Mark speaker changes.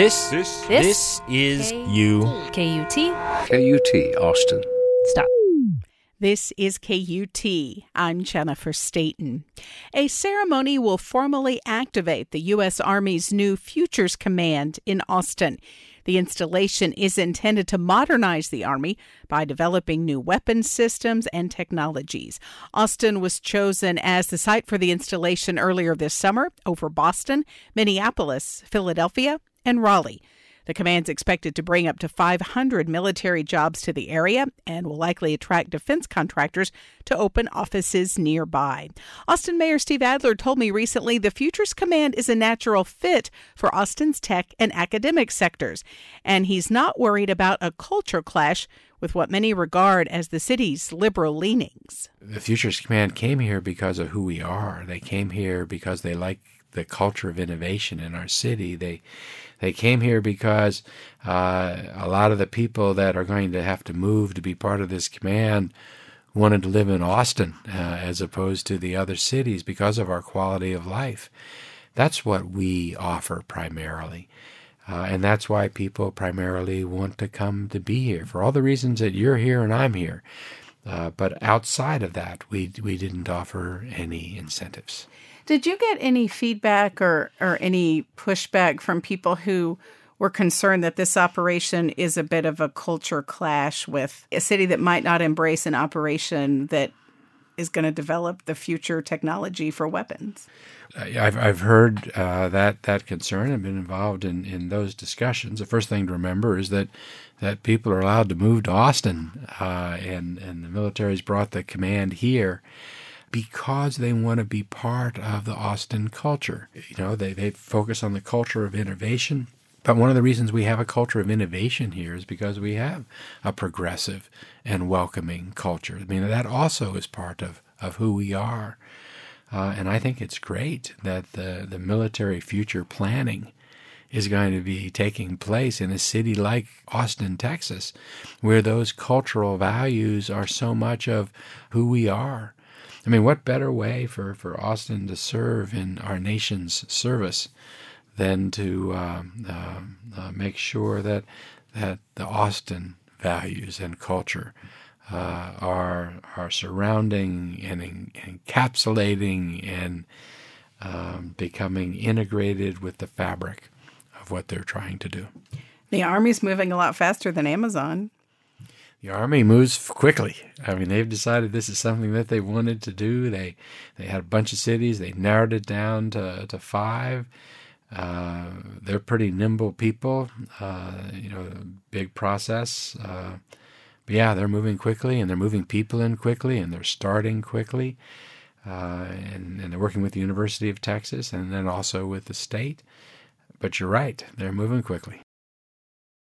Speaker 1: This,
Speaker 2: This,
Speaker 1: this is you.
Speaker 3: KUT.
Speaker 2: KUT Austin.
Speaker 3: Stop.
Speaker 4: This is KUT. I'm Jennifer Stayton. A ceremony will formally activate the U.S. Army's new Futures Command in Austin. The installation is intended to modernize the Army by developing new weapons systems and technologies. Austin was chosen as the site for the installation earlier this summer over Boston, Minneapolis, Philadelphia, and Raleigh. The command's expected to bring up to 500 military jobs to the area and will likely attract defense contractors to open offices nearby. Austin Mayor Steve Adler told me recently the Futures Command is a natural fit for Austin's tech and academic sectors, and he's not worried about a culture clash with what many regard as the city's liberal leanings.
Speaker 5: The Futures Command came here because of who we are. They came here because they like the culture of innovation in our city. They they came here because uh, a lot of the people that are going to have to move to be part of this command wanted to live in Austin uh, as opposed to the other cities because of our quality of life. That's what we offer primarily. Uh, and that's why people primarily want to come to be here for all the reasons that you're here and I'm here. Uh, but outside of that, we we didn't offer any incentives.
Speaker 4: Did you get any feedback or, or any pushback from people who were concerned that this operation is a bit of a culture clash with a city that might not embrace an operation that is going to develop the future technology for weapons?
Speaker 5: I've I've heard uh, that that concern. I've been involved in, in those discussions. The first thing to remember is that that people are allowed to move to Austin, uh, and and the military's brought the command here because they want to be part of the Austin culture. You know, they, they focus on the culture of innovation. But one of the reasons we have a culture of innovation here is because we have a progressive and welcoming culture. I mean, that also is part of, of who we are. Uh, and I think it's great that the, the military future planning is going to be taking place in a city like Austin, Texas, where those cultural values are so much of who we are. I mean, what better way for, for Austin to serve in our nation's service than to uh, uh, uh, make sure that that the Austin values and culture uh, are are surrounding and en- encapsulating and um, becoming integrated with the fabric of what they're trying to do.
Speaker 4: The Army's moving a lot faster than Amazon.
Speaker 5: The army moves quickly. I mean, they've decided this is something that they wanted to do. They they had a bunch of cities. They narrowed it down to to five. Uh, they're pretty nimble people. Uh, you know, big process. Uh, but yeah, they're moving quickly, and they're moving people in quickly, and they're starting quickly. Uh, and, and they're working with the University of Texas, and then also with the state. But you're right; they're moving quickly.